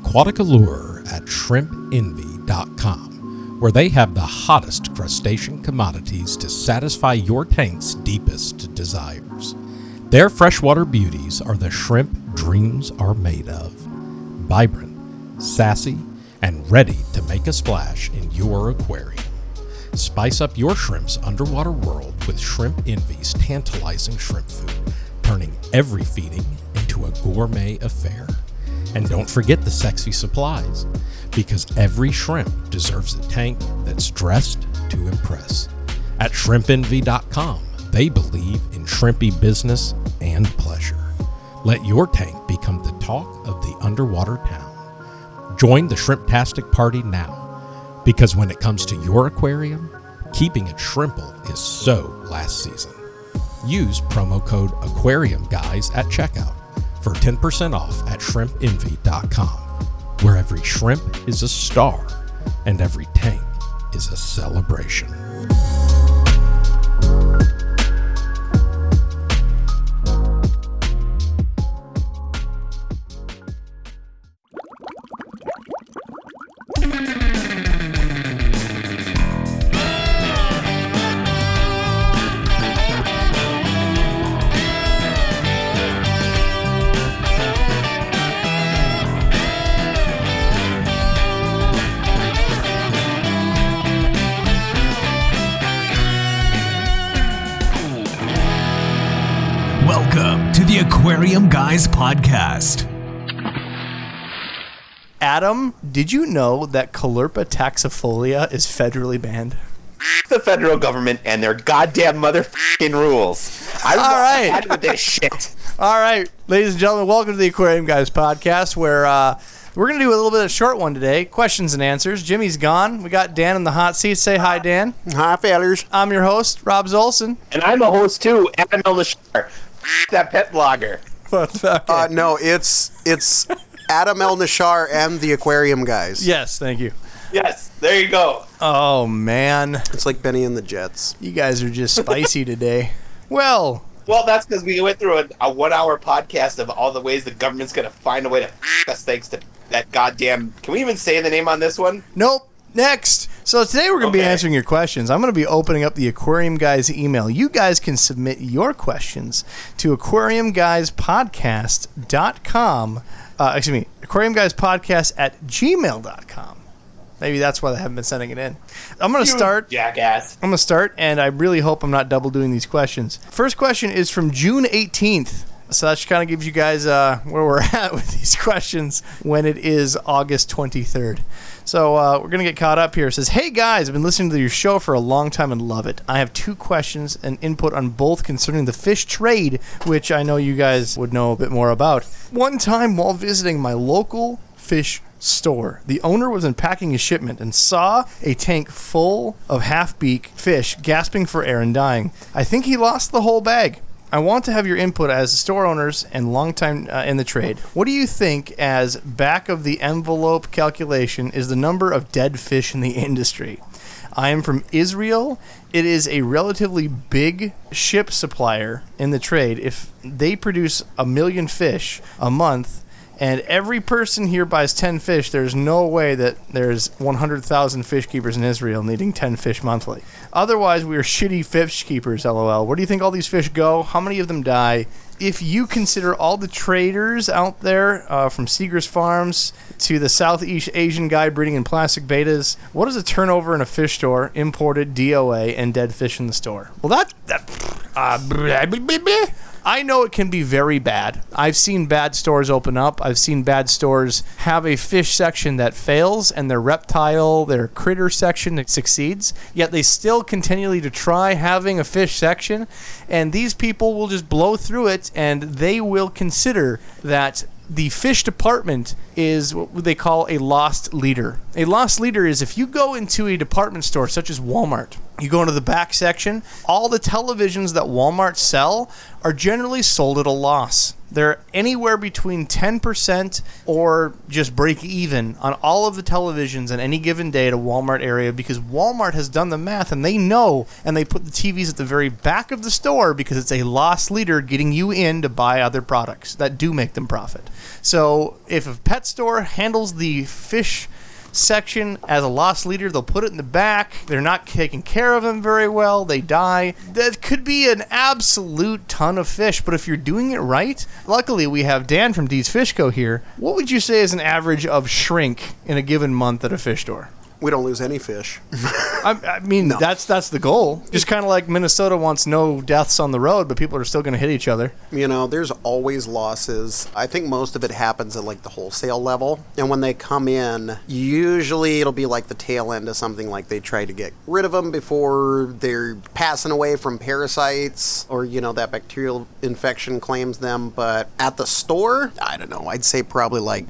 aquatic allure at shrimpenvy.com, where they have the hottest crustacean commodities to satisfy your tank's deepest desires. Their freshwater beauties are the shrimp dreams are made of. Vibrant, sassy, and ready to make a splash in your aquarium. Spice up your shrimp's underwater world with Shrimp Envy's tantalizing shrimp food, turning every feeding into a gourmet affair. And don't forget the sexy supplies, because every shrimp deserves a tank that's dressed to impress. At shrimpenvy.com, they believe in shrimpy business and pleasure. Let your tank become the talk of the underwater town. Join the Shrimptastic party now, because when it comes to your aquarium, keeping it shrimple is so last season. Use promo code Aquarium Guys at checkout for 10% off at shrimpenvy.com, where every shrimp is a star and every tank is a celebration. Aquarium Guys podcast. Adam, did you know that Caulerpa taxifolia is federally banned? the federal government and their goddamn motherfucking rules. I don't All know right. with this shit. All right, ladies and gentlemen, welcome to the Aquarium Guys podcast, where uh, we're going to do a little bit of a short one today questions and answers. Jimmy's gone. We got Dan in the hot seat. Say hi, Dan. Hi, fellers. I'm your host, Rob Zolson. And I'm a host too, Adam Elishar. That pet blogger. Uh, no, it's it's Adam El Nashar and the Aquarium guys. yes, thank you. Yes, there you go. Oh, man. It's like Benny and the Jets. You guys are just spicy today. Well, Well, that's because we went through a, a one-hour podcast of all the ways the government's going to find a way to f- us thanks to that goddamn. Can we even say the name on this one? Nope. Next. So today we're going to be answering your questions. I'm going to be opening up the Aquarium Guys email. You guys can submit your questions to aquariumguyspodcast.com. Uh, excuse me, aquariumguyspodcast at gmail.com. Maybe that's why they haven't been sending it in. I'm going to start. Jackass. I'm going to start, and I really hope I'm not double doing these questions. First question is from June 18th. So that kind of gives you guys uh, where we're at with these questions when it is August 23rd. So uh, we're going to get caught up here. It says, Hey guys, I've been listening to your show for a long time and love it. I have two questions and input on both concerning the fish trade, which I know you guys would know a bit more about. One time while visiting my local fish store. The owner was unpacking his shipment and saw a tank full of half beak fish gasping for air and dying. I think he lost the whole bag. I want to have your input as store owners and longtime uh, in the trade. What do you think, as back of the envelope calculation, is the number of dead fish in the industry? I am from Israel. It is a relatively big ship supplier in the trade. If they produce a million fish a month, and every person here buys 10 fish, there's no way that there's 100,000 fish keepers in Israel needing 10 fish monthly. Otherwise, we are shitty fish keepers, lol. Where do you think all these fish go? How many of them die? If you consider all the traders out there, uh, from Segrest Farms to the Southeast Asian guy breeding in plastic bettas, what is the turnover in a fish store, imported DOA, and dead fish in the store? Well, that that uh. I know it can be very bad. I've seen bad stores open up. I've seen bad stores have a fish section that fails and their reptile, their critter section that succeeds. Yet they still continually to try having a fish section, and these people will just blow through it and they will consider that the fish department is what they call a loss leader. A loss leader is if you go into a department store such as Walmart, you go into the back section, all the televisions that Walmart sell are generally sold at a loss. They're anywhere between 10% or just break even on all of the televisions on any given day at a Walmart area because Walmart has done the math and they know and they put the TVs at the very back of the store because it's a loss leader getting you in to buy other products that do make them profit. So if a pet store handles the fish section as a loss leader. They'll put it in the back. They're not taking care of them very well. They die. That could be an absolute ton of fish, but if you're doing it right, luckily we have Dan from D's Fish Co. here. What would you say is an average of shrink in a given month at a fish store? We don't lose any fish. I, I mean, that's that's the goal. Just kind of like Minnesota wants no deaths on the road, but people are still going to hit each other. You know, there's always losses. I think most of it happens at like the wholesale level. And when they come in, usually it'll be like the tail end of something like they try to get rid of them before they're passing away from parasites or, you know, that bacterial infection claims them. But at the store, I don't know. I'd say probably like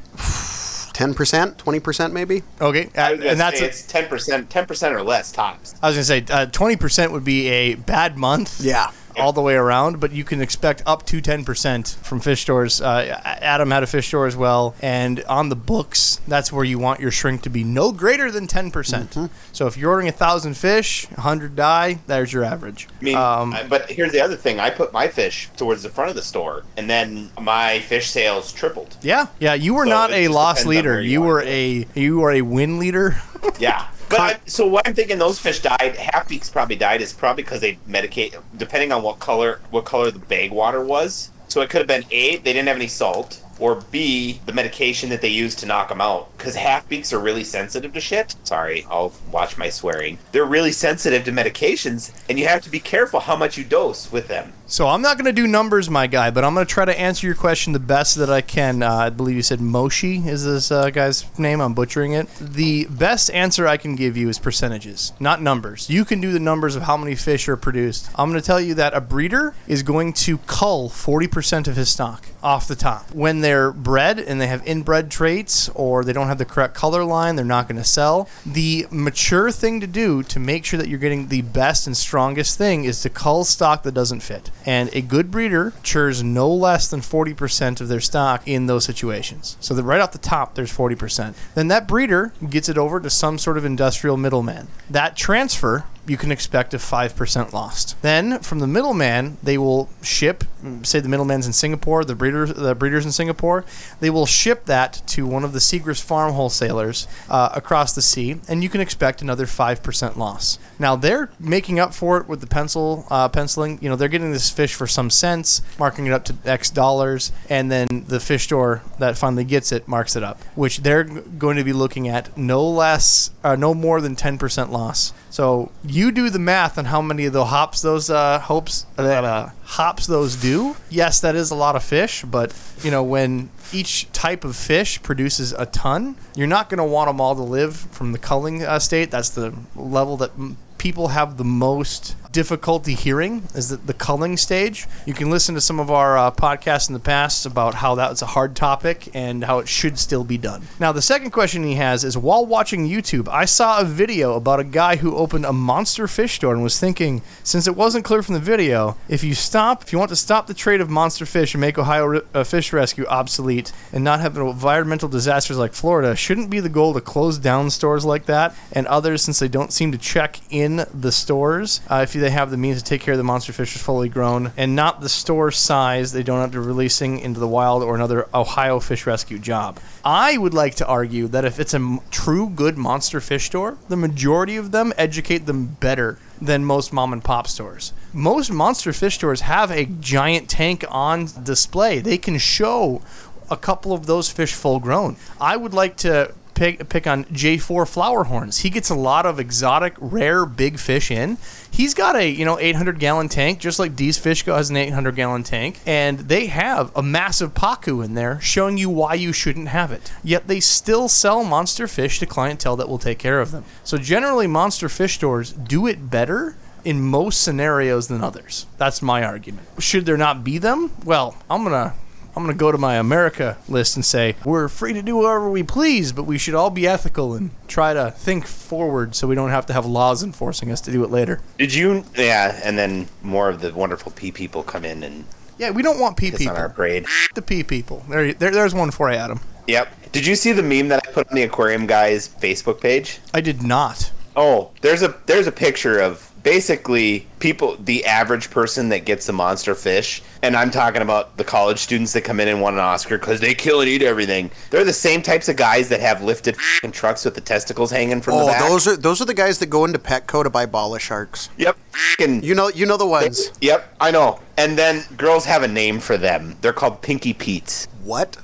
10%, 20% maybe. Okay, I and that's say a- it's ten percent, ten percent or less tops. I was gonna say uh, twenty percent would be a bad month. Yeah. All the way around, but you can expect up to ten percent from fish stores. Uh, Adam had a fish store as well, and on the books, that's where you want your shrink to be no greater than ten percent. So if you're ordering a thousand fish, hundred die. There's your average. I mean, Um, but here's the other thing: I put my fish towards the front of the store, and then my fish sales tripled. Yeah, yeah. You were So not a loss leader. you You were a you were a win leader. Yeah. But I, so what I'm thinking, those fish died. Half beaks probably died is probably because they medicate, depending on what color what color the bag water was. So it could have been a they didn't have any salt, or b the medication that they used to knock them out. Because half beaks are really sensitive to shit. Sorry, I'll watch my swearing. They're really sensitive to medications, and you have to be careful how much you dose with them. So I'm not going to do numbers, my guy, but I'm going to try to answer your question the best that I can. Uh, I believe you said Moshi is this uh, guy's name. I'm butchering it. The best answer I can give you is percentages, not numbers. You can do the numbers of how many fish are produced. I'm going to tell you that a breeder is going to cull 40% of his stock off the top. When they're bred and they have inbred traits or they don't have the correct color line, they're not going to sell. The mature thing to do to make sure that you're getting the best and strongest thing is to cull stock that doesn't fit. And a good breeder matures no less than 40% of their stock in those situations. So that right off the top, there's 40%. Then that breeder gets it over to some sort of industrial middleman. That transfer you can expect a 5% lost. Then from the middleman, they will ship, say the middleman's in Singapore, the breeders, the breeders in Singapore, they will ship that to one of the Segrest farm wholesalers uh, across the sea, and you can expect another 5% loss. Now they're making up for it with the pencil, uh, penciling. You know, they're getting this fish for some cents, marking it up to X dollars, and then the fish store that finally gets it marks it up, which they're going to be looking at no less, uh, no more than 10% loss. So you do the math on how many of the hops those uh, hopes uh, hops those do. Yes, that is a lot of fish, but you know when each type of fish produces a ton, you're not going to want them all to live from the culling uh, state. That's the level that m- people have the most difficulty hearing is that the culling stage. You can listen to some of our uh, podcasts in the past about how that was a hard topic and how it should still be done. Now, the second question he has is while watching YouTube, I saw a video about a guy who opened a monster fish store and was thinking, since it wasn't clear from the video, if you stop, if you want to stop the trade of monster fish and make Ohio ri- uh, fish rescue obsolete and not have environmental disasters like Florida, shouldn't be the goal to close down stores like that and others since they don't seem to check in the stores uh, if they have the means to take care of the monster fish is fully grown and not the store size they don't have to releasing into the wild or another Ohio fish rescue job. I would like to argue that if it's a m- true good monster fish store, the majority of them educate them better than most mom and pop stores. Most monster fish stores have a giant tank on display. They can show a couple of those fish full grown. I would like to pick pick on J4 flower horns. He gets a lot of exotic, rare, big fish in. He's got a you know 800 gallon tank, just like D's Fish Co. has an 800 gallon tank, and they have a massive pacu in there, showing you why you shouldn't have it. Yet they still sell monster fish to clientele that will take care of them. So generally, monster fish stores do it better in most scenarios than others. That's my argument. Should there not be them? Well, I'm gonna I'm gonna go to my America list and say we're free to do whatever we please, but we should all be ethical and try to think forward so we don't have to have laws enforcing us to do it later. Did you? Yeah, and then more of the wonderful pea people come in and Yeah, we don't want pee people. on our parade. The pee people. There, there, there's one for you, Adam. Yep. Did you see the meme that I put on the Aquarium Guys Facebook page? I did not. Oh, there's a there's a picture of basically people the average person that gets a monster fish and i'm talking about the college students that come in and want an oscar because they kill and eat everything they're the same types of guys that have lifted fing trucks with the testicles hanging from the Oh, back those are those are the guys that go into Petco to buy bala sharks. yep and You know, you know the ones. yep i know and then girls have a name for them they're called pinky pete's What?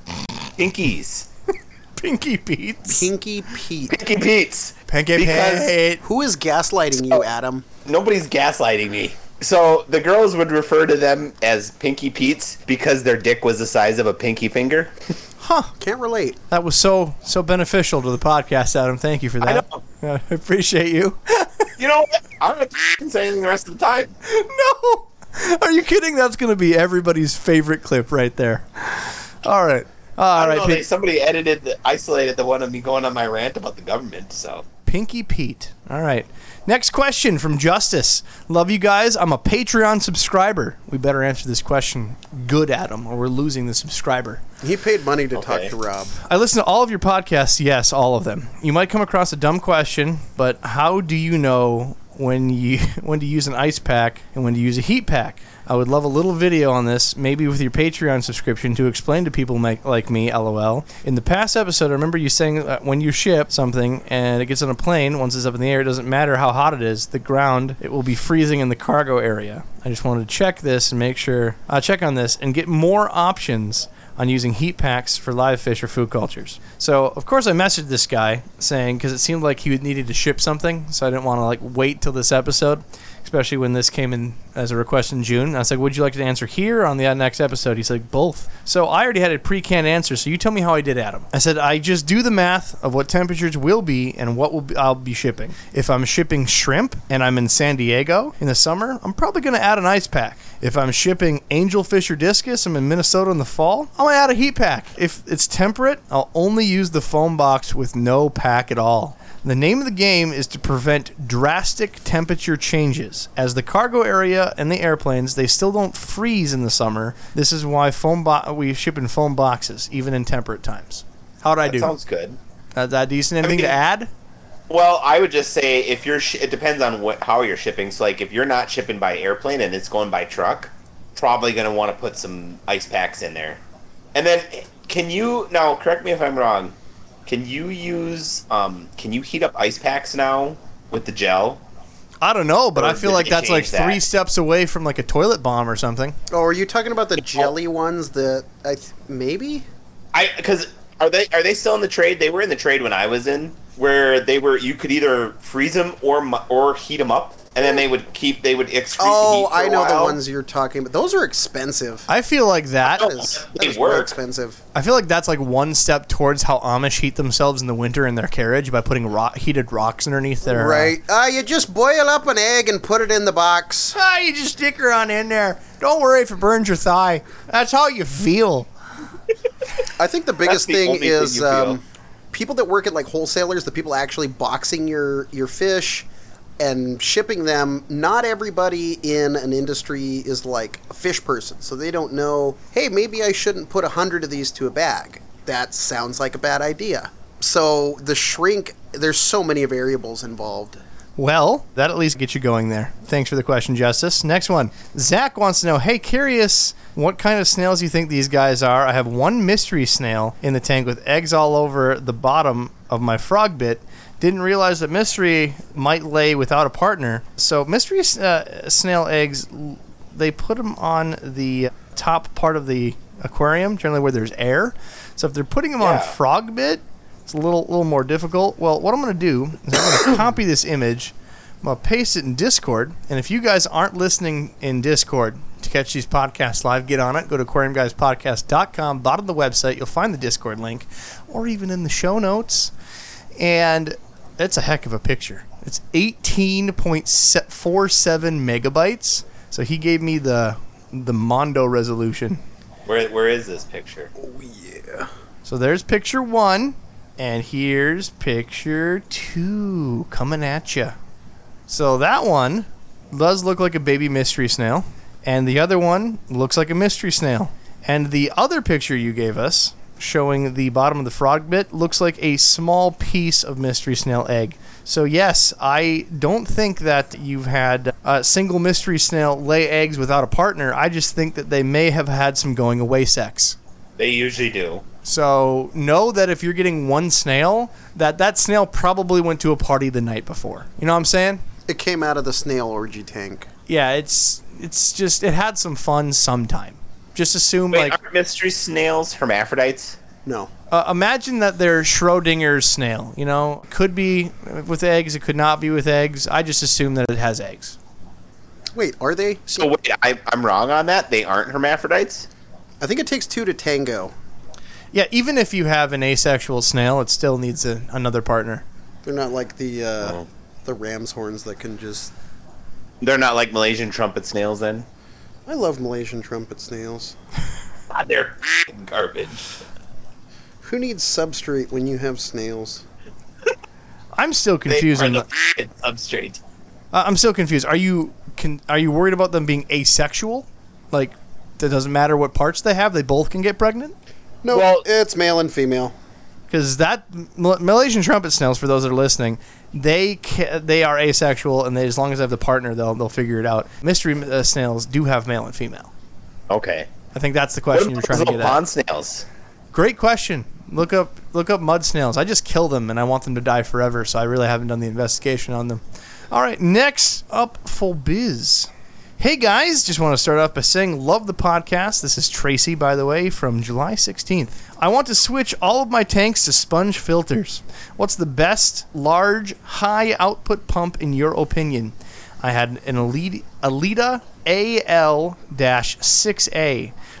pinkies Pinky Pete's. Pinky Pete. pinky pete's Pinky Because- Pete. Who is gaslighting you, oh, Adam? nobody's gaslighting me. So the girls would refer to them as Pinky Pete's because their dick was the size of a pinky finger. Huh? Can't relate. That was so so beneficial to the podcast, Adam. Thank you for that. know. I appreciate you. You know what? I don't have to say anything the rest of the time. no. Are you kidding? That's going to be everybody's favorite clip right there. All right. Oh, I All don't right. know, Pin- they, somebody edited, the, isolated the one of me going on my rant about the government. So Pinky Pete. All right. Next question from Justice. Love you guys. I'm a Patreon subscriber. We better answer this question good, Adam, or we're losing the subscriber. He paid money to talk to Rob. I listen to all of your podcasts. Yes, all of them. You might come across a dumb question, but how do you know when you when to use an ice pack and when to use a heat pack? I would love a little video on this, maybe with your Patreon subscription, to explain to people like, like me, lol. In the past episode, I remember you saying that when you ship something and it gets on a plane, once it's up in the air, it doesn't matter how hot it is, the ground, it will be freezing in the cargo area. I just wanted to check this and make sure, uh, check on this and get more options on using heat packs for live fish or food cultures. So, of course, I messaged this guy saying because it seemed like he needed to ship something, so I didn't want to like wait till this episode, especially when this came in as a request in June. I was like, "Would you like to answer here or on the uh, next episode?" He's like, "Both." So I already had a pre-canned answer. So you tell me how I did, Adam. I said I just do the math of what temperatures will be and what will be, I'll be shipping. If I'm shipping shrimp and I'm in San Diego in the summer, I'm probably going to add an ice pack. If I'm shipping angelfish or discus, I'm in Minnesota in the fall, I'm gonna add a heat pack. If it's temperate, I'll only use the foam box with no pack at all. The name of the game is to prevent drastic temperature changes. As the cargo area and the airplanes, they still don't freeze in the summer. This is why foam bo- we ship in foam boxes, even in temperate times. How'd I do that do? sounds good. Uh, is that decent? Anything to mean- add? Well, I would just say if you're, sh- it depends on what how you're shipping. So, like, if you're not shipping by airplane and it's going by truck, probably going to want to put some ice packs in there. And then, can you now correct me if I'm wrong? Can you use um, can you heat up ice packs now with the gel? I don't know, but Or I feel like that's like change that? three steps away from like a toilet bomb or something. Oh, are you talking about the jelly ones that I th- maybe? I because are they are they still in the trade? They were in the trade when I was in, where they were you could either freeze them or or heat them up, and then they would keep they would excrete. Oh, heat for I a know the while. ones you're talking about. Those are expensive. I feel like that. That is, that They is more work. expensive. I feel like that's like one step towards how Amish heat themselves in the winter in their carriage by putting rock, heated rocks underneath their. uh, Right. Uh, you just boil up an egg and put it in the box. Ah, you just stick her on in there. Don't worry if it burns your thigh. That's how you feel. I think the biggest the thing only thing is um, people that work at like wholesalers, the people actually boxing your your fish and shipping them. Not everybody in an industry is like a fish person, so they don't know. Hey, maybe I shouldn't put a hundred of these to a bag. That sounds like a bad idea. So the shrink, there's so many variables involved. Well, that at least gets you going there. Thanks for the question, Justice. Next one. Zach wants to know Hey, curious what kind of snails you think these guys are. I have one mystery snail in the tank with eggs all over the bottom of my frog bit. Didn't realize that mystery might lay without a partner. So, mystery uh, snail eggs, they put them on the top part of the aquarium, generally where there's air. So, if they're putting them on Yeah. frog bit, it's a little little more difficult. Well, what I'm going to do is I'm going to copy this image. I'm going to paste it in Discord. And if you guys aren't listening in Discord to catch these podcasts live, get on it. Go to aquariumguyspodcast.com. Bottom of the website, you'll find the Discord link, or even in the show notes. And it's a heck of a picture. It's 18.47 megabytes. So he gave me the the Mondo resolution. Where where is this picture? Oh yeah. So there's picture one, and here's picture two coming at you. So that one does look like a baby mystery snail, and the other one looks like a mystery snail. And the other picture you gave us, showing the bottom of the frog bit, looks like a small piece of mystery snail egg. So yes, I don't think that you've had a single mystery snail lay eggs without a partner. I just think that they may have had some going away sex. They usually do. So know that if you're getting one snail, that that snail probably went to a party the night before. You know what I'm saying? It came out of the snail orgy tank. Yeah, it's it's just it had some fun sometime. Just assume Wait, like aren't mystery snails hermaphrodites? No. uh, imagine that they're Schrodinger's snail. You know, could be with eggs, it could not be with eggs. I just assume that it has eggs. Wait, are they? So wait, I, I'm wrong on that. They aren't hermaphrodites. I think it takes two to tango. Yeah, even if you have an asexual snail, it still needs a, another partner. They're not like the uh, Oh. the ram's horns that can just. They're not like Malaysian trumpet snails. Then I love Malaysian trumpet snails. They're garbage. Who needs substrate when you have snails? I'm still confused. They confused. are the the- f***ing substrate. Uh, I'm still confused. Are you can are you worried about them being asexual? Like it doesn't matter what parts they have; they both can get pregnant. No, Well- it's male and female. Because that Malaysian trumpet snails, for those that are listening, they ca- they are asexual, and they, as long as they have the partner, they'll they'll figure it out. Mystery uh, snails do have male and female. Okay. I think that's the question you're trying to get at. pond snails? Great question. Look up look up mud snails. I just kill them, and I want them to die forever. So I really haven't done the investigation on them. All right, next up for biz. Hey guys, just want to start off by saying love the podcast. This is Tracy, by the way, from July 16th. I want to switch all of my tanks to sponge filters. What's the best large high output pump in your opinion? I had an Alita AL-6A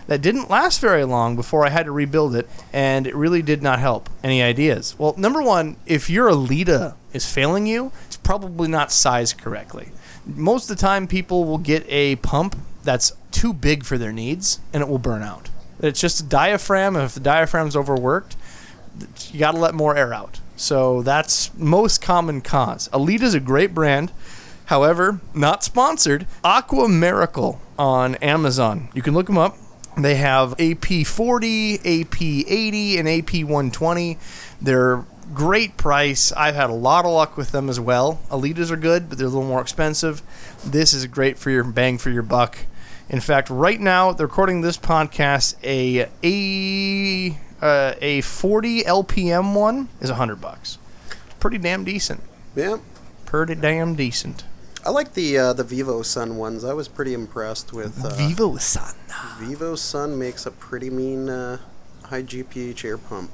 that didn't last very long before I had to rebuild it, and it really did not help. Any ideas? Well, number one, if your Alita is failing you, it's probably not sized correctly. Most of the time, people will get a pump that's too big for their needs, and it will burn out. It's just a diaphragm, if the diaphragm's overworked, you got to let more air out. So that's most common cause. Alita's a great brand. However, not sponsored. Aqua Miracle on Amazon. You can look them up. They have AP40, AP80, and AP120. They're great price. I've had a lot of luck with them as well. Alitas are good, but they're a little more expensive. This is great for your bang for your buck. In fact, right now they're recording this podcast. A a uh, a 40 LPM one is 100 bucks. Pretty damn decent. Yeah. Pretty damn decent. I like the uh, the VIVOSUN ones. I was pretty impressed with. Uh, VIVOSUN. Vivo Sun makes a pretty mean uh, high GPH air pump.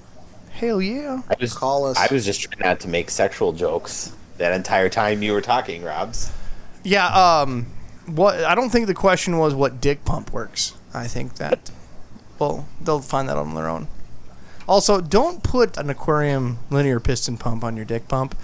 Hell yeah. I was, Call us. I was just trying not to make sexual jokes that entire time you were talking, Robs. Yeah, um what I don't think the question was what dick pump works. I think that well, they'll find that on their own. Also, don't put an aquarium linear piston pump on your dick pump.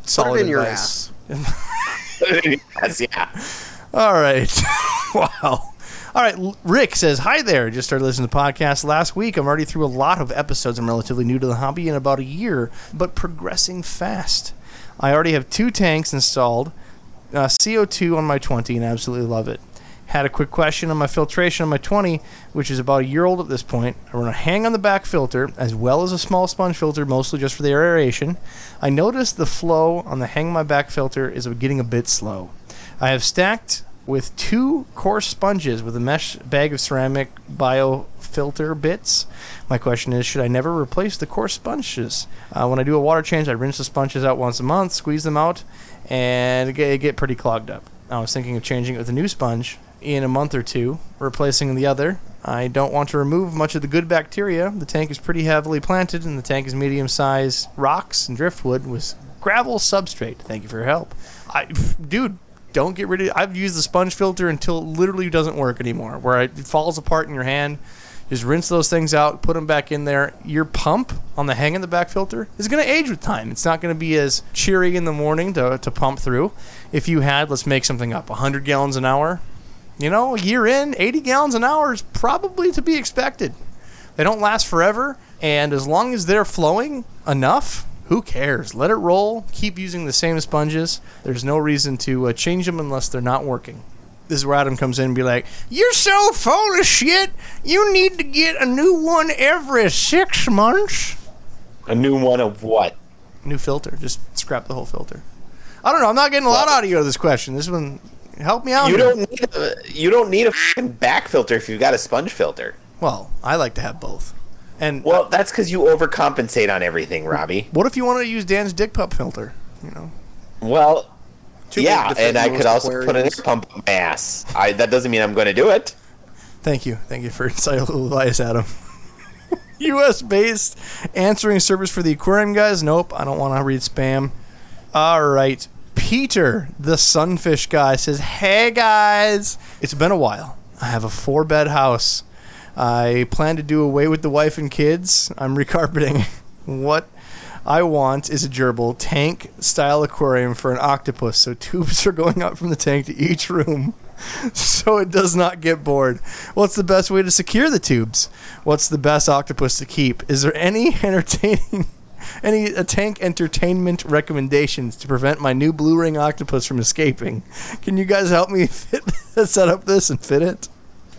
Put Solid it in your advice. ass. yes, yeah. All right. wow. All right. Rick says, Hi there. Just started listening to the podcast last week. I'm already through a lot of episodes. I'm relatively new to the hobby in about a year, but progressing fast. I already have two tanks installed, uh, CO2 on my 20, and absolutely love it. Had a quick question on my filtration on my 20, which is about a year old at this point. I run a hang on the back filter as well as a small sponge filter, mostly just for the aeration. I noticed the flow on the hang on my back filter is getting a bit slow. I have stacked with two coarse sponges with a mesh bag of ceramic biofilter bits. My question is, should I never replace the coarse sponges? Uh, when I do a water change, I rinse the sponges out once a month, squeeze them out, and get, get pretty clogged up. I was thinking of changing it with a new sponge in a month or two, replacing the other. I don't want to remove much of the good bacteria. The tank is pretty heavily planted, and the tank is medium sized rocks and driftwood with gravel substrate. Thank you for your help. I, dude, don't get rid of. I've used the sponge filter until it literally doesn't work anymore, where it falls apart in your hand. Just rinse those things out, put them back in there. Your pump on the hang in the back filter is going to age with time. It's not going to be as cheery in the morning to, to pump through. If you had, let's make something up, 100 gallons an hour, you know, year in, 80 gallons an hour is probably to be expected. They don't last forever, and as long as they're flowing enough, who cares? Let it roll. Keep using the same sponges. There's no reason to uh, change them unless they're not working. this is where Adam comes in and be like, "You're so full of shit. You need to get a new one every six months." A new one of what? New filter. Just scrap the whole filter. I don't know. I'm not getting a lot out of you of this question. This one, help me out. You here. don't need a you don't need a back filter if you've got a sponge filter. Well, I like to have both. And Well, that's because you overcompensate on everything, Robbie. what if you wanted to use Dan's dick pup filter? You know. Well, Too yeah, and I most could also put an air pump up my ass. I, that doesn't mean I'm going to do it. Thank you. Thank you for insightful advice, Adam. U.S. based answering service for the aquarium guys. Nope, I don't want to read spam. All right. Peter, the sunfish guy, says, Hey guys, it's been a while. I have a four bed house. I plan to do away with the wife and kids. I'm recarpeting. what I want is a gerbil tank style aquarium for an octopus. So tubes are going up from the tank to each room so it does not get bored. What's the best way to secure the tubes? What's the best octopus to keep? Is there any entertaining any uh, tank entertainment recommendations to prevent my new blue ring octopus from escaping? Can you guys help me fit, set up this and fit it?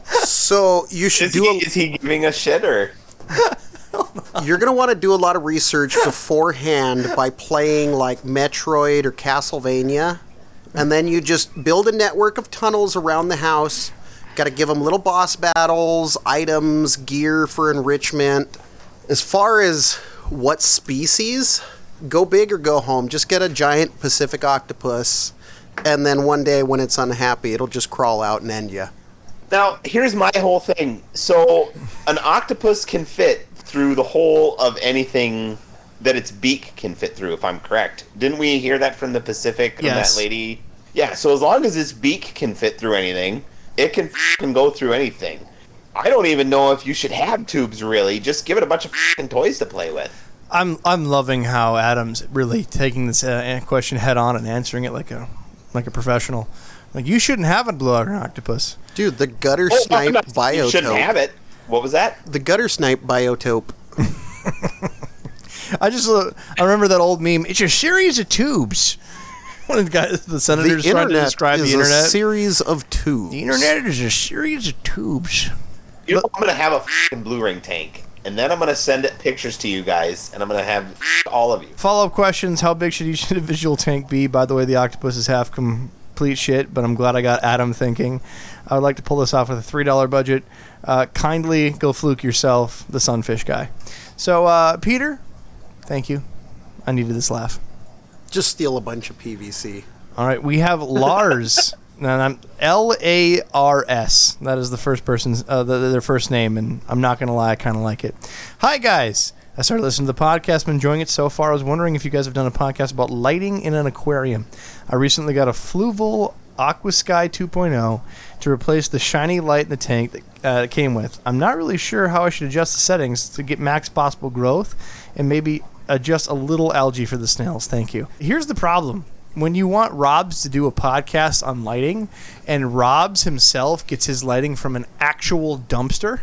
So you should Is do he, a, is he giving a shit or? you're going to want to do a lot of research beforehand by playing like Metroid or Castlevania. And then you just build a network of tunnels around the house. Got to give them little boss battles, items, gear for enrichment. As far as what species, go big or go home. Just get a giant Pacific octopus. And then one day when it's unhappy, it'll just crawl out and end you. Now, here's my whole thing. So, an octopus can fit through the hole of anything that its beak can fit through, if I'm correct. Didn't we hear that from the Pacific? from Yes. that lady? Yeah, so as long as its beak can fit through anything, it can can go through anything. I don't even know if you should have tubes, really. Just give it a bunch of fing toys to play with. I'm I'm loving how Adam's really taking this uh, question head on and answering it like a like a professional. Like you shouldn't have a blue water octopus. Dude, the gutter Oh, snipe no, biotope. you shouldn't have it. What was that? The gutter snipe biotope. I just uh, I remember that old meme. It's a series of tubes. One of the guys, the The senators trying to describe is the internet. a series of tubes. the internet is a series of tubes. You know, I'm gonna have a fing blue ring tank, and then I'm gonna send it pictures to you guys, and I'm gonna have all of you. Follow up questions: How big should each individual tank be? By the way, the octopus is half complete shit, but I'm glad I got Adam thinking. I would like to pull this off with a three dollar budget. Uh, kindly go fluke yourself, the sunfish guy. So, uh, Peter, thank you. I needed this laugh. Just steal a bunch of PVC. All right, we have Lars. and I'm L A R S. That is the first person's uh, the, their first name, and I'm not gonna lie, I kind of like it. Hi guys, I started listening to the podcast. I'm enjoying it so far. I was wondering if you guys have done a podcast about lighting in an aquarium. I recently got a Fluval Aquasky 2.0 to replace the shiny light in the tank that uh, it came with. I'm not really sure how I should adjust the settings to get max possible growth, and maybe adjust a little algae for the snails. Thank you. Here's the problem when you want Robs to do a podcast on lighting, and Robs himself gets his lighting from an actual dumpster,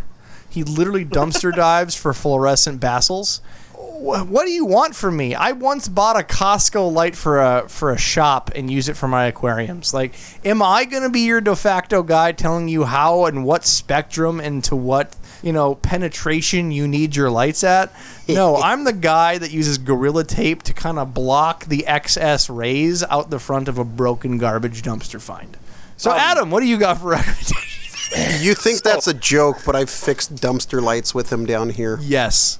he literally dumpster dives for fluorescent ballasts. What do you want from me? I once bought a Costco light for a for a shop and use it for my aquariums. Like, am I gonna be your de facto guy telling you how and what spectrum and to what you know penetration you need your lights at? No, I'm the guy that uses Gorilla Tape to kind of block the XS rays out the front of a broken garbage dumpster find. So, um, Adam, what do you got for recommendations? You think that's a joke, but I've fixed dumpster lights with him down here. yes.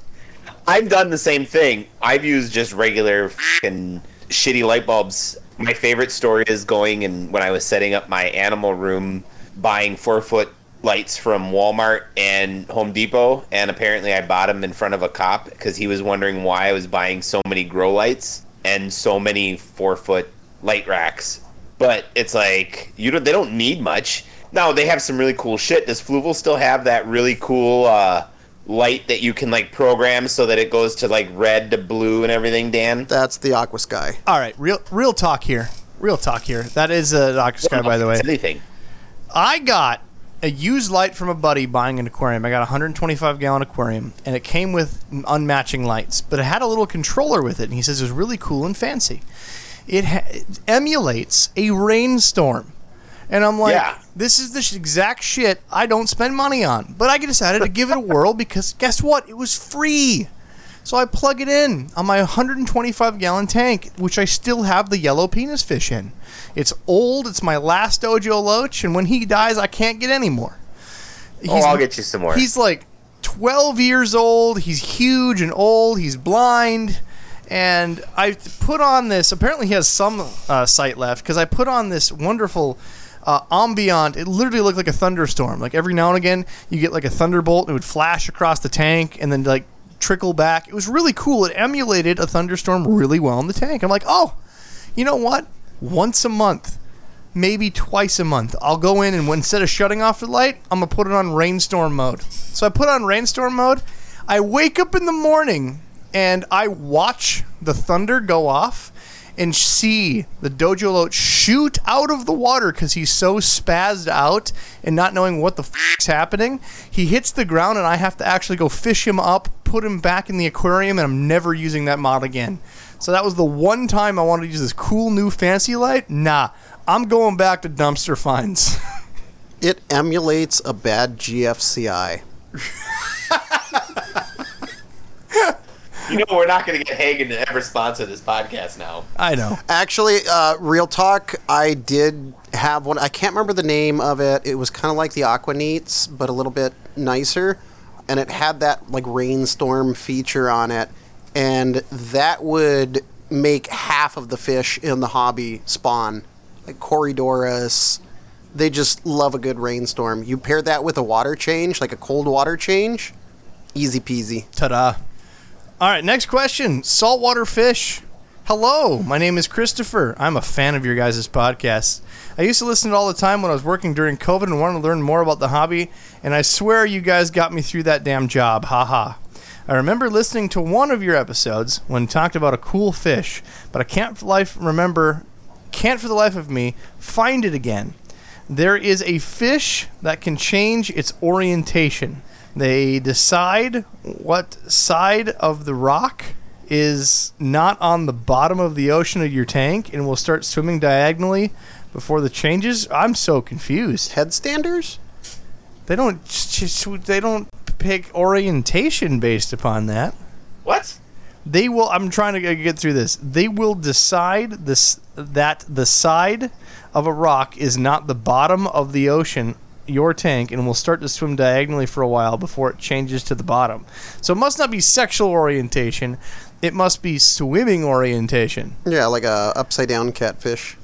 I've done the same thing. I've used just regular and shitty light bulbs. My favorite story is going and when I was setting up my animal room, buying four foot lights from Walmart and Home Depot, and apparently I bought them in front of a cop because he was wondering why I was buying so many grow lights and so many four foot light racks. But it's like you don't. They don't need much. Now they have some really cool shit. Does Fluval still have that really cool? uh light that you can like program so that it goes to like red to blue and everything, Dan? That's the Aqua Sky. All right, real real talk here. Real talk here. That is a Dr. Sky, by the way. Anything. I got a used light from a buddy buying an aquarium. I got a 125 gallon aquarium, and it came with unmatching lights, but it had a little controller with it, and he says it was really cool and fancy. It, ha- it emulates a rainstorm. And I'm like, Yeah. this is the exact shit I don't spend money on. But I decided to give it a whirl because guess what? It was free. So I plug it in on my 125 gallon tank, which I still have the yellow penis fish in. It's old. It's my last Dojo Loach, and when he dies, I can't get any more. Oh, I'll get you some more. He's like 12 years old. He's huge and old. He's blind. And I put on this. Apparently, he has some uh, sight left because I put on this wonderful uh, ambient. It literally looked like a thunderstorm. Like every now and again, you get like a thunderbolt it would flash across the tank and then like trickle back. It was really cool. It emulated a thunderstorm really well in the tank. I'm like, oh, you know what? Once a month, maybe twice a month, I'll go in and instead of shutting off the light, I'm gonna put it on rainstorm mode. So I put on rainstorm mode. I wake up in the morning and I watch the thunder go off and see the dojo loach shoot out of the water because he's so spazzed out and not knowing what the is happening. He hits the ground and I have to actually go fish him up, put him back in the aquarium, and I'm never using that mod again. So that was the one time I wanted to use this cool new fancy light. Nah, I'm going back to dumpster finds. It emulates a bad GFCI. you know we're not going to get Hagen to ever sponsor this podcast now. I know. Actually, uh, real talk, I did have one. I can't remember the name of it. It was kind of like the Aqua Aquaneats, but a little bit nicer. And it had that like rainstorm feature on it. And that would make half of the fish in the hobby spawn. Like Corydoras. They just love a good rainstorm. You pair that with a water change, like a cold water change, easy peasy. Ta-da. All right, next question. Saltwater fish. Hello, my name is Christopher. I'm a fan of your guys' podcast. I used to listen to it all the time when I was working during COVID and wanted to learn more about the hobby, and I swear you guys got me through that damn job. Haha. I remember listening to one of your episodes when talked about a cool fish, but I can't for life remember can't for the life of me find it again. There is a fish that can change its orientation. They decide what side of the rock is not on the bottom of the ocean of your tank and will start swimming diagonally before the changes. I'm so confused. Headstanders? They don't just, they don't pick orientation based upon that. What? They will I'm trying to get through this. They will decide this that the side of a rock is not the bottom of the ocean your tank and will start to swim diagonally for a while before it changes to the bottom. So it must not be sexual orientation. It must be swimming orientation. Yeah, like a upside down catfish.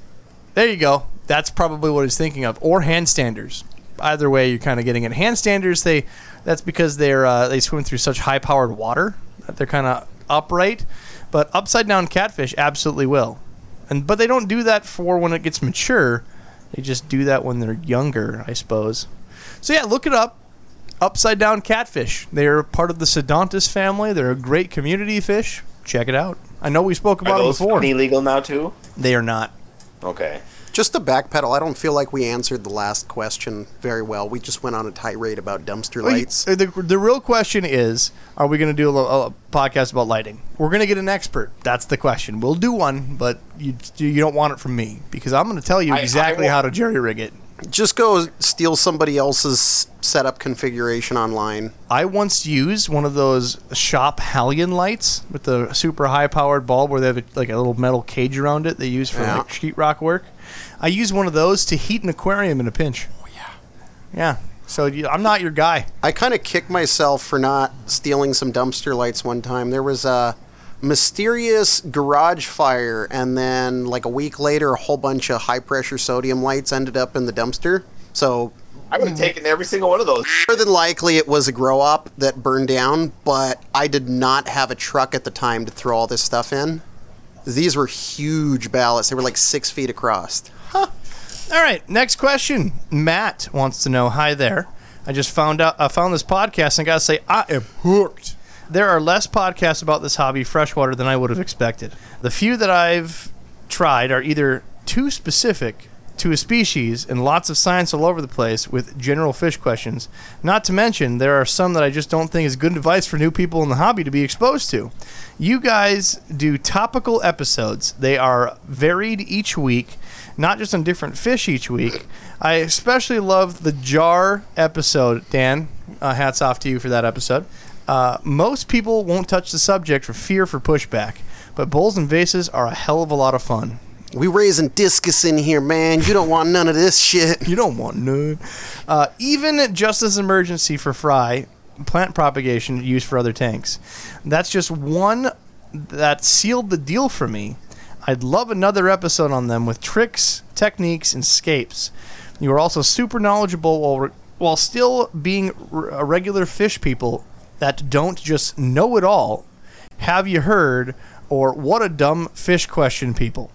There you go. That's probably what he's thinking of. Or headstanders. Either way, you're kind of getting it. Headstanders, they that's because they're uh, they swim through such high powered water that they're kind of upright. But upside down catfish absolutely will. And but they don't do that for when it gets mature. They just do that when they're younger, I suppose. So yeah, look it up. Upside down catfish. They are part of the Synodontis family. They're a great community fish. Check it out. I know we spoke Are about them those before. illegal now too? They are not. Okay. Just to backpedal, I don't feel like we answered the last question very well. We just went on a tirade about dumpster lights. you- The, the real question is are we going to do a, a podcast about lighting? We're going to get an expert. That's the question. We'll do one, but you you don't want it from me because I'm going to tell you I- I exactly won't. how to jerry rig it. Just go steal somebody else's setup configuration online. I once used one of those shop halogen lights with the super high powered bulb where they have a, like a little metal cage around it they use for Yeah. like sheetrock work. I use one of those to heat an aquarium in a pinch. Oh yeah, yeah. So you, I'm not your guy. I kind of kicked myself for not stealing some dumpster lights one time. There was a mysterious garage fire, and then like a week later, a whole bunch of high pressure sodium lights ended up in the dumpster. So I would have mm. taken every single one of those. more than likely, it was a grow up that burned down. But I did not have a truck at the time to throw all this stuff in. These were huge ballasts. They were like six feet across. All right, next question. Matt wants to know, "Hi there. I just found out I found this podcast and I got to say I am hooked. There are less podcasts about this hobby freshwater than I would have expected. The few that I've tried are either too specific to a species and lots of science all over the place with general fish questions. Not to mention, there are some that I just don't think is good advice for new people in the hobby to be exposed to. You guys do topical episodes. They are varied each week not just on different fish each week. I especially love the jar episode, Dan. Uh, hats off to you for that episode. Uh, most people won't touch the subject for fear for pushback, but bowls and vases are a hell of a lot of fun. We raising discus in here, man. You don't want none of this shit. You don't want none. Uh, even just as emergency for fry, plant propagation used for other tanks. That's just one that sealed the deal for me. I'd love another episode on them with tricks, techniques, and scapes. You are also super knowledgeable while while still being a regular fish people that don't just know it all. Have you heard? Or what a dumb fish question, people.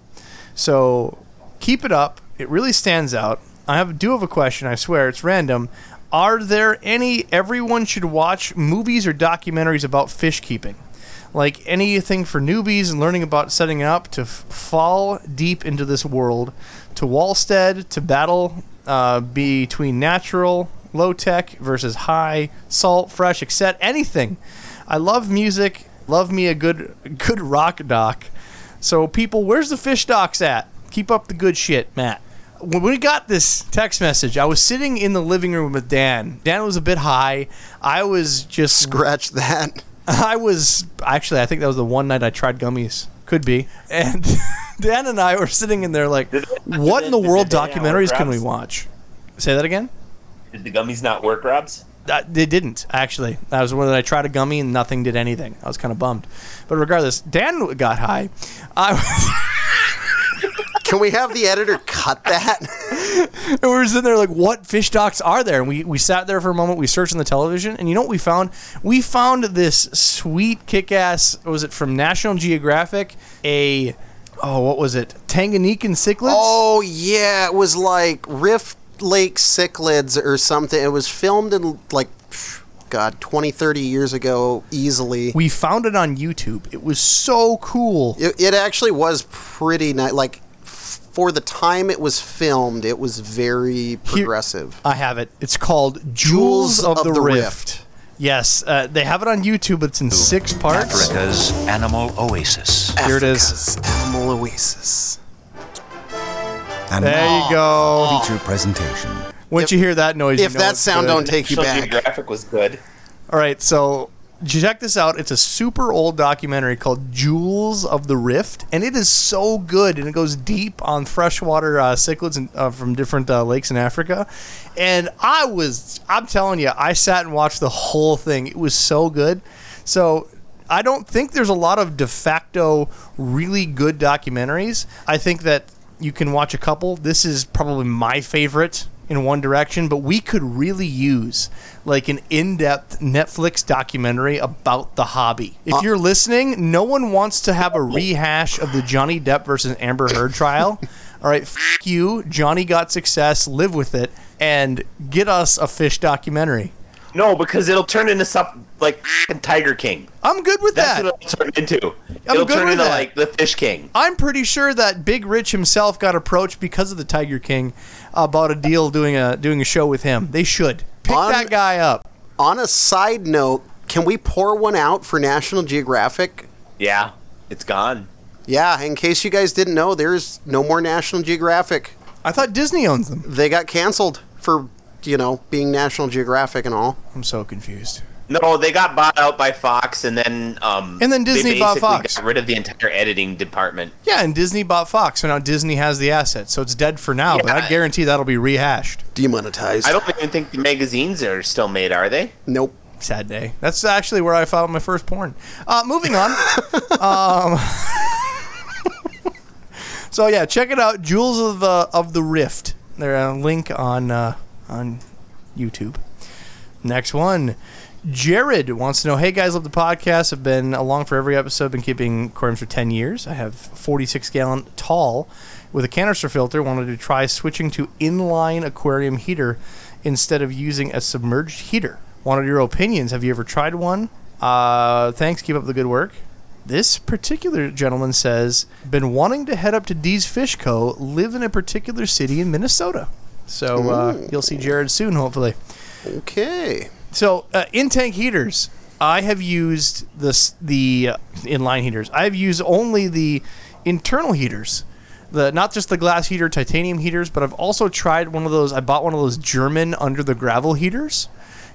So keep it up. It really stands out. I have do have a question. I swear it's random. Are there any everyone should watch movies or documentaries about fish keeping? Like anything for newbies and learning about setting up to f- fall deep into this world, to Walstad, to battle uh, between natural, low tech versus high, salt, fresh, etc. Anything. I love music. Love me a good good rock doc. So people, where's the fish docks at? Keep up the good shit, Matt. When we got this text message, I was sitting in the living room with Dan. Dan was a bit high. I was just Scratch that. I was actually I think that was the one night I tried gummies. Could be. And Dan and I were sitting in there like, what in the world they hang out with documentaries can we watch? Say that again? Did the gummies not work, Robs? Uh, they didn't actually. That was when I tried a gummy and nothing did anything. I was kind of bummed. But regardless, Dan got high. I Can we have the editor cut that? and we were sitting there like, what fish docks are there? And we, we sat there for a moment. We searched on the television, and you know what we found? We found this sweet kick-ass. Was it from National Geographic? A oh, what was it? Tanganyikan cichlids. oh yeah, it was like Rift Lake cichlids or something. It was filmed in like, God, 20, 30 years ago, easily. We found it on YouTube. It was so cool. It, it actually was pretty nice. Like for the time it was filmed, it was very progressive. I have it. It's called Jewels, Jewels of, of the, the Rift. Rift. Yes, uh, they have it on YouTube. It's in six parts. Africa's animal oasis. Here it is. Animal Oasis. And There you go. feature presentation. Once you hear that noise, you If know that it's sound good. don't take you National back. Geographic was good. All right, so check this out. It's a super old documentary called Jewels of the Rift, and it is so good, and it goes deep on freshwater uh, cichlids and, uh, from different uh, lakes in Africa. And I was, I'm telling you, I sat and watched the whole thing. It was so good. So I don't think there's a lot of de facto really good documentaries. I think that you can watch a couple. This is probably my favorite in one direction, but we could really use like an in-depth Netflix documentary about the hobby. If uh, you're listening, no one wants to have a rehash of the Johnny Depp versus Amber Heard trial. All right, f- you, Johnny got success, live with it, and get us a fish documentary. No, because it'll turn into something like Tiger King. I'm good with That's that. what it'll turn into. I'm it'll good turn with into that. like the Fish King. I'm pretty sure that Big Rich himself got approached because of the Tiger King about a deal doing a doing a show with him. They should pick On- that guy up. On a side note, can we pour one out for National Geographic? Yeah, it's gone. Yeah, in case you guys didn't know, there's no more National Geographic. I thought Disney owns them. They got canceled for, you know, being National Geographic and all. I'm so confused. No, they got bought out by Fox, and then um, And then they Disney bought Fox. Got rid of the entire editing department. Yeah, and Disney bought Fox, so now Disney has the asset. So it's dead for now, but I guarantee that'll be rehashed. Demonetized. I don't even think the magazines are still made, are they? Nope. Sad day. That's actually where I found my first porn. Uh, moving on. um, so yeah, check it out. Jewels of the of the Rift. There's a link on uh, on YouTube. Next one. Jared wants to know, hey guys, love the podcast. I've been along for every episode. Been keeping aquariums for ten years. I have 46 gallon tall with a canister filter. Wanted to try switching to inline aquarium heater instead of using a submerged heater. Wanted your opinions. Have you ever tried one? Uh, thanks. Keep up the good work. This particular gentleman says, been wanting to head up to D's Fish Co. Live in a particular city in Minnesota. So uh, you'll see Jared soon, hopefully. Okay. So uh, in tank heaters, I have used this the uh, inline heaters. I've used only the internal heaters. The not just the glass heater, titanium heaters, but I've also tried one of those. I bought one of those German under the gravel heaters.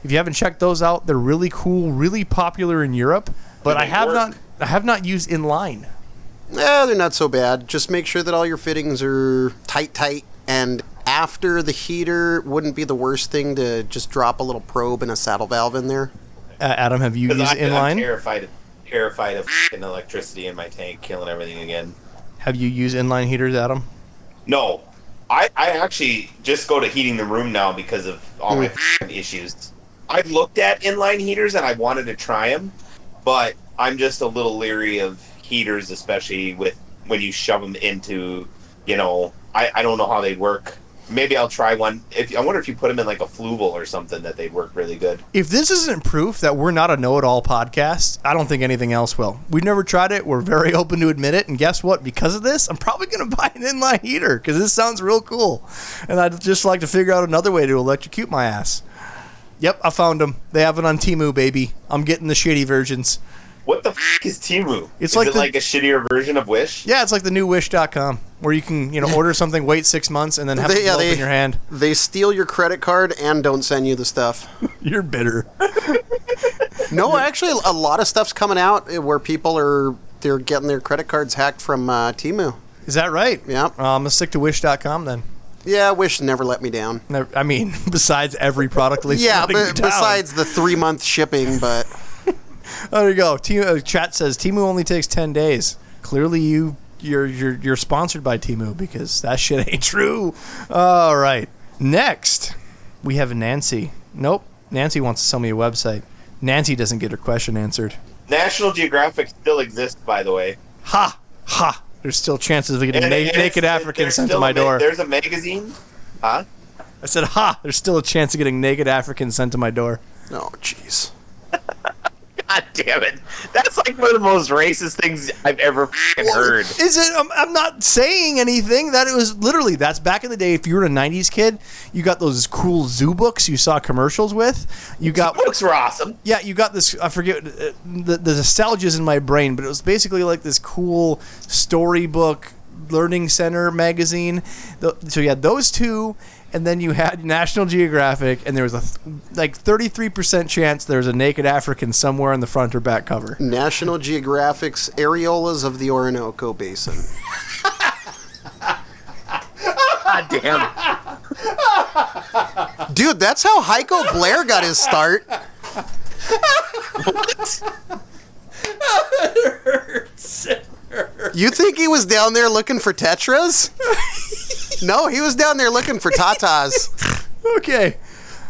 If you haven't checked those out, they're really cool, really popular in Europe. But I have work? not, I have not used inline. Eh, they're not so bad. Just make sure that all your fittings are tight, tight. And after the heater, wouldn't be the worst thing to just drop a little probe and a saddle valve in there. Uh, Adam, have you used Because I'm inline? terrified of terrified of electricity in my tank, killing everything again. Have you used inline heaters, Adam? No, I, I actually just go to heating the room now because of all my f***ing issues. I've looked at inline heaters and I wanted to try them, but I'm just a little leery of heaters, especially with when you shove them into, you know, I, I don't know how they'd work. Maybe I'll try one. If I wonder if you put them in like a fluval or something that they'd work really good. If this isn't proof that we're not a know-it-all podcast, I don't think anything else will. We've never tried it. We're very open to admit it. And guess what? Because of this, I'm probably going to buy an inline heater because this sounds real cool. And I'd just like to figure out another way to electrocute my ass. Yep, I found them. They have it on Temu, baby. I'm getting the shitty versions. What the f- is Temu? It's is like it the- like a shittier version of Wish? Yeah, it's like the new Wish.com where you can, you know, order something, wait six months, and then have They- it yeah, they- in your hand. They steal your credit card and don't send you the stuff. You're bitter. No, actually, a lot of stuff's coming out where people are they're getting their credit cards hacked from uh, Temu. Is that right? Yeah. Uh, I'm gonna stick to Wish.com then. Yeah, Wish never let me down. Never- I mean, besides every product list. Yeah, but besides the three month shipping, but Oh, there you go. Uh, chat says Temu only takes ten days. Clearly, you you're you're you're sponsored by Temu because that shit ain't true. All right. Next, we have Nancy. Nope. Nancy wants to sell me a website. Nancy doesn't get her question answered. National Geographic still exists, by the way. Ha ha. There's still chances of getting And- na- and naked it- Africans sent to my ma- door. There's a magazine, huh? I said, ha. There's still a chance of getting naked Africans sent to my door. oh jeez. God damn it! That's like one of the most racist things I've ever f***ing heard. Is it? I'm, I'm not saying anything. That it was literally that's back in the day. If you were a '90s kid, you got those cool zoo books you saw commercials with. You got Books were awesome. yeah, you got this. I forget uh, the the nostalgia's in my brain, but it was basically like this cool storybook learning center magazine. So you had those two, and then you had National Geographic, and there was a th- like 33 percent chance there was a naked African somewhere on the front or back cover. National Geographic's Areolas of the Orinoco Basin. God damn. Dude, that's how Heiko Bleher got his start. You think he was down there looking for tetras? no, he was down there looking for tatas. Okay.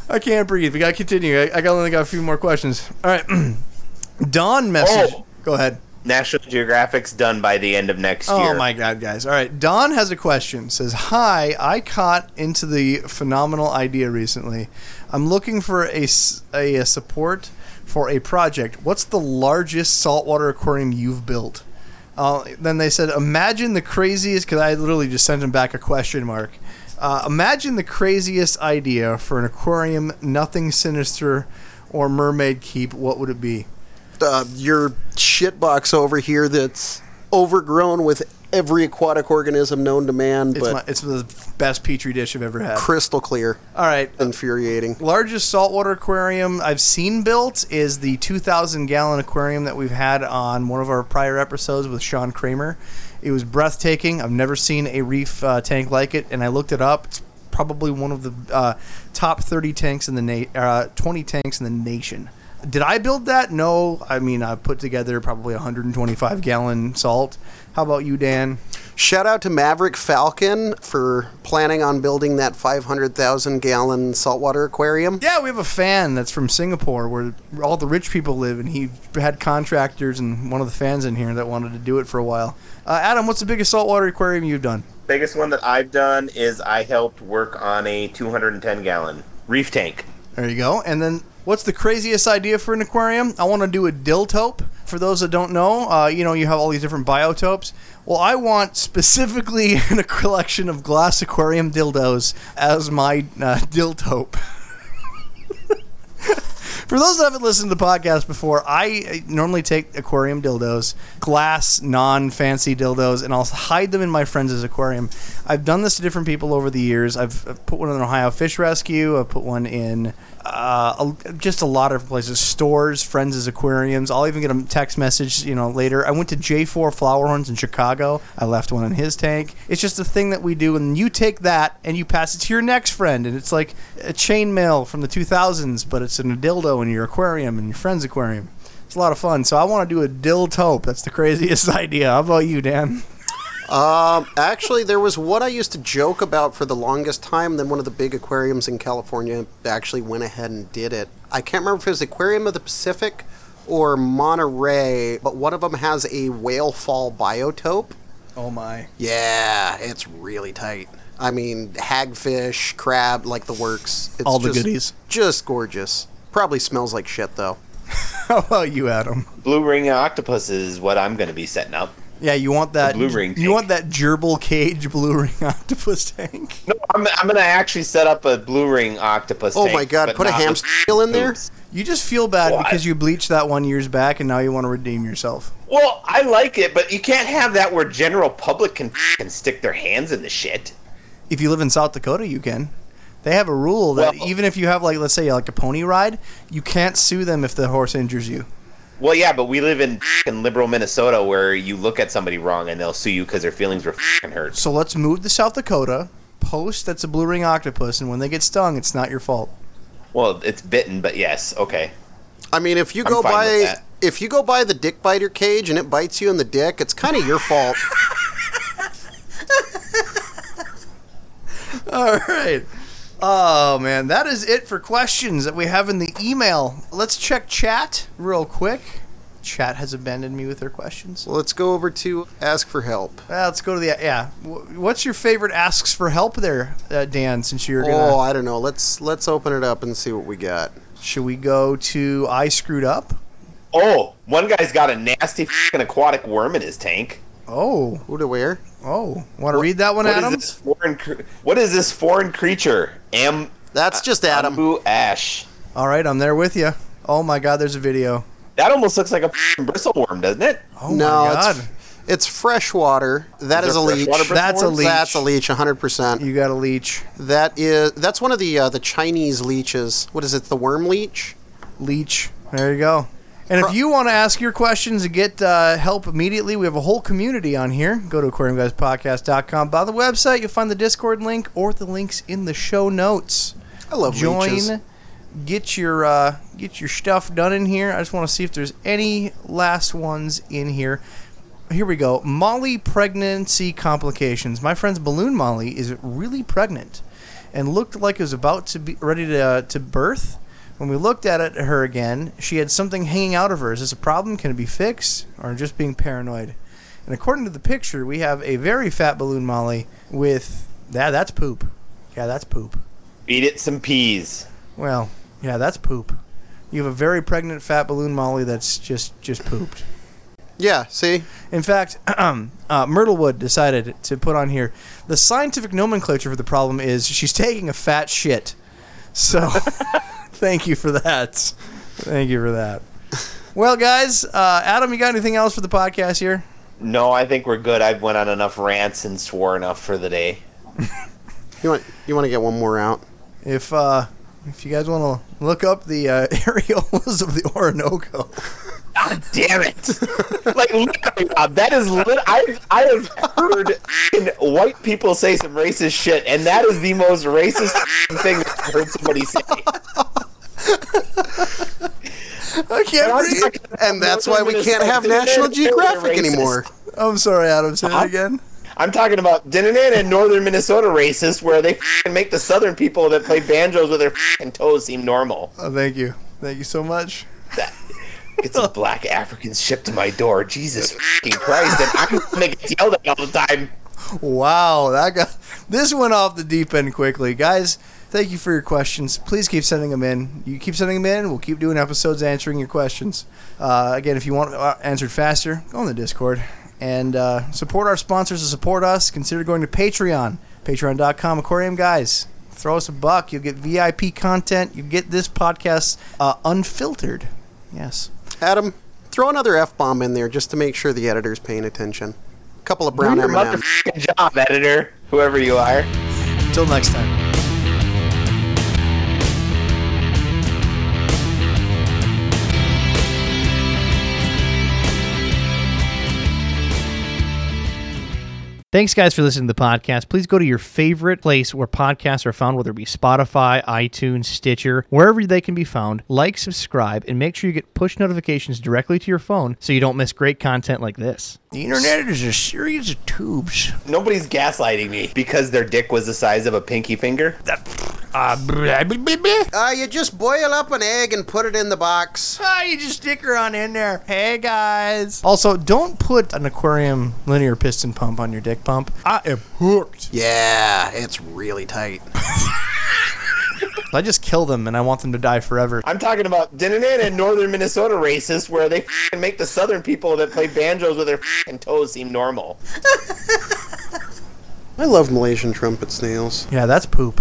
I can't breathe. We gotta continue. I, I got only got a few more questions. All right. Don message. Oh. Go ahead. National Geographic's done by the end of next oh year. Oh my god, guys. All right. Don has a question. Says, "Hi, I caught into the phenomenal idea recently. I'm looking for a a support for a project. What's the largest saltwater aquarium you've built?" Uh, then they said, "Imagine the craziest." Because I literally just sent him back a question mark. Uh, imagine the craziest idea for an aquarium, nothing sinister, or mermaid keep. What would it be? Uh, your shit box over here that's overgrown with every aquatic organism known to man, It's, but my, it's the best petri dish I've ever had. crystal clear. All right. Infuriating. largest saltwater aquarium I've seen built is the 2,000 gallon aquarium that we've had on one of our prior episodes with Sean Kramer. It was breathtaking. I've never seen a reef uh, tank like it, and I looked it up. It's probably one of the uh, top 30 tanks in the na- uh, 20 tanks in the nation. Did I build that? No. I mean, I put together probably 125 gallon salt. How about you, Dan? Shout out to Maverick Falcon for planning on building that 500,000 gallon saltwater aquarium. Yeah, we have a fan that's from Singapore where all the rich people live, and he had contractors and one of the fans in here that wanted to do it for a while. Uh, Adam, what's the biggest saltwater aquarium you've done? Biggest one that I've done is I helped work on a 210 gallon reef tank. There you go. And then, what's the craziest idea for an aquarium? I want to do a diltope. For those that don't know, uh, you know, you have all these different biotopes. Well, I want specifically a collection of glass aquarium dildos as my uh, diltope. For those that haven't listened to the podcast before, I uh, normally take aquarium dildos, glass, non fancy dildos, and I'll hide them in my friends' aquarium. I've done this to different people over the years. I've, put one in Ohio Fish Rescue, I've put one in uh, just a lot of places, stores, friends' aquariums. I'll even get a text message, you know, later. I went to J4 Flower Horns in Chicago. I left one in his tank. It's just a thing that we do, and you take that and you pass it to your next friend, and it's like a chain mail from the 2000s, but it's in a dildo in your aquarium and your friend's aquarium. It's a lot of fun. So I want to do a dill tope. That's the craziest idea. How about you, Dan? Um, actually, there was what I used to joke about for the longest time. Then one of the big aquariums in California actually went ahead and did it. I can't remember if it was Aquarium of the Pacific or Monterey, but one of them has a whale fall biotope. Oh my. Yeah, it's really tight. I mean, hagfish, crab, like the works. It's All the just- goodies. Just gorgeous. Probably smells like shit though. How about you, Adam? Blue ring octopus is what I'm going to be setting up. Yeah, you want that blue ring You tank. want that gerbil cage blue ring octopus tank? No, I'm, I'm going to actually set up a blue ring octopus. Oh tank, my god, put a not with hamster wheel in there? boobs. You just feel bad What? because you bleached that one years back, and now you want to redeem yourself. Well, I like it, but you can't have that where general public can can stick their hands in the shit. If you live in South Dakota, you can. They have a rule that Well- even if you have like let's say like a pony ride, you can't sue them if the horse injures you. Well, yeah, but we live in in liberal Minnesota where you look at somebody wrong and they'll sue you because their feelings were fing hurt. So let's move to South Dakota. Post that's a blue ring octopus, and when they get stung, it's not your fault. Well, it's bitten, but yes, okay. I mean, if you I'm go fine by if you go by the dick biter cage and it bites you in the dick, it's kind of your fault. All right. Oh man, that is it for questions that we have in the email. Let's check chat real quick. Chat has abandoned me with their questions. Well, let's go over to ask for help. Uh, let's go to the yeah. What's your favorite asks for help there, uh, Dan? Since you're gonna, Oh, I don't know. Let's let's open it up and see what we got. should we go to I screwed up? Oh, one guy's got a nasty fing aquatic worm in his tank. Oh, Who to wear? Oh. Want to read that one, What is Adam? this foreign? cr- What is this foreign creature? Am That's just Adam. Ambu Ash. All right, I'm there with you. Oh my God, there's a video. That almost looks like a fing bristleworm, doesn't it? Oh no, my God, it's it's freshwater. That Is is, a there leech. freshwater That's a leech. That's a leech, 100%. you got a leech. That is that's one of the uh, the Chinese leeches. What is it? The worm leech? Leech. There you go. And if you want to ask your questions and get uh, help immediately, we have a whole community on here. Go to aquariumguyspodcast.com. By the website, you'll find the Discord link or the links in the show notes. I love leeches. Join, get your uh, get your stuff done in here. I just want to see if there's any last ones in here. Here we go. Molly pregnancy complications. My friend's balloon Molly is really pregnant, and looked like it was about to be ready to uh, to birth. When we looked at it, her again, she had something hanging out of her. Is this a problem? Can it be fixed, or just being paranoid? And according to the picture, we have a very fat balloon Molly with that. That's poop. Yeah, that's poop. Feed it some peas. Well, yeah, that's poop. You have a very pregnant fat balloon Molly that's just just pooped. Yeah, see? In fact, uh, Myrtlewood decided to put on here the scientific nomenclature for the problem is she's taking a fat shit. So, thank you for that. Thank you for that. Well, guys, uh, Adam, you got anything else for the podcast here? No, I think we're good. I've went on enough rants and swore enough for the day. You want you want to get one more out? If uh, if you guys want to look up the uh, areolas of the Orinoco. God damn it! like literally, Rob, that is lit. I've I have heard white people say some racist shit, and that is the most racist thing that I've heard somebody say. I can't I'm breathe. talking about And that's why we can't have National Geographic anymore. I'm sorry, Adam. Say that again. I'm talking about and northern Minnesota racist, where they f***ing make the southern people that play banjos with their f***ing toes seem normal. Oh, thank you. Thank you so much. That get some black Africans shipped to my door. Jesus Christ! And I'm gonna get yelled at all the time. Wow, that got this went off the deep end quickly, guys. Thank you for your questions. Please keep sending them in. You keep sending them in. We'll keep doing episodes answering your questions. Uh, again, if you want uh, answered faster, go on the Discord and uh, support our sponsors to support us. Consider going to Patreon, Patreon.com, Aquarium Guys. throw us a buck. You'll get VIP content. You get this podcast uh, unfiltered. Yes. Adam, throw another f bomb in there just to make sure the editor's paying attention. A couple of brown Do your M&Ms. motherfucking job, editor, whoever you are. Until next time. Thanks, guys, for listening to the podcast. Please go to your favorite place where podcasts are found, whether it be Spotify, iTunes, Stitcher, wherever they can be found. Like, subscribe, and make sure you get push notifications directly to your phone so you don't miss great content like this. The internet is a series of tubes. Nobody's gaslighting me because their dick was the size of a pinky finger. Uh, blah, blah, blah, blah. Uh, you just boil up an egg and put it in the box. Ah, you just stick her on in there. Hey guys. Also, don't put an aquarium linear piston pump on your dick pump. I am hooked. Yeah, it's really tight. I just kill them and I want them to die forever. I'm talking about in northern Minnesota racists where they f***ing make the southern people that play banjos with their f***ing toes seem normal. I love Malaysian trumpet snails. Yeah, that's poop.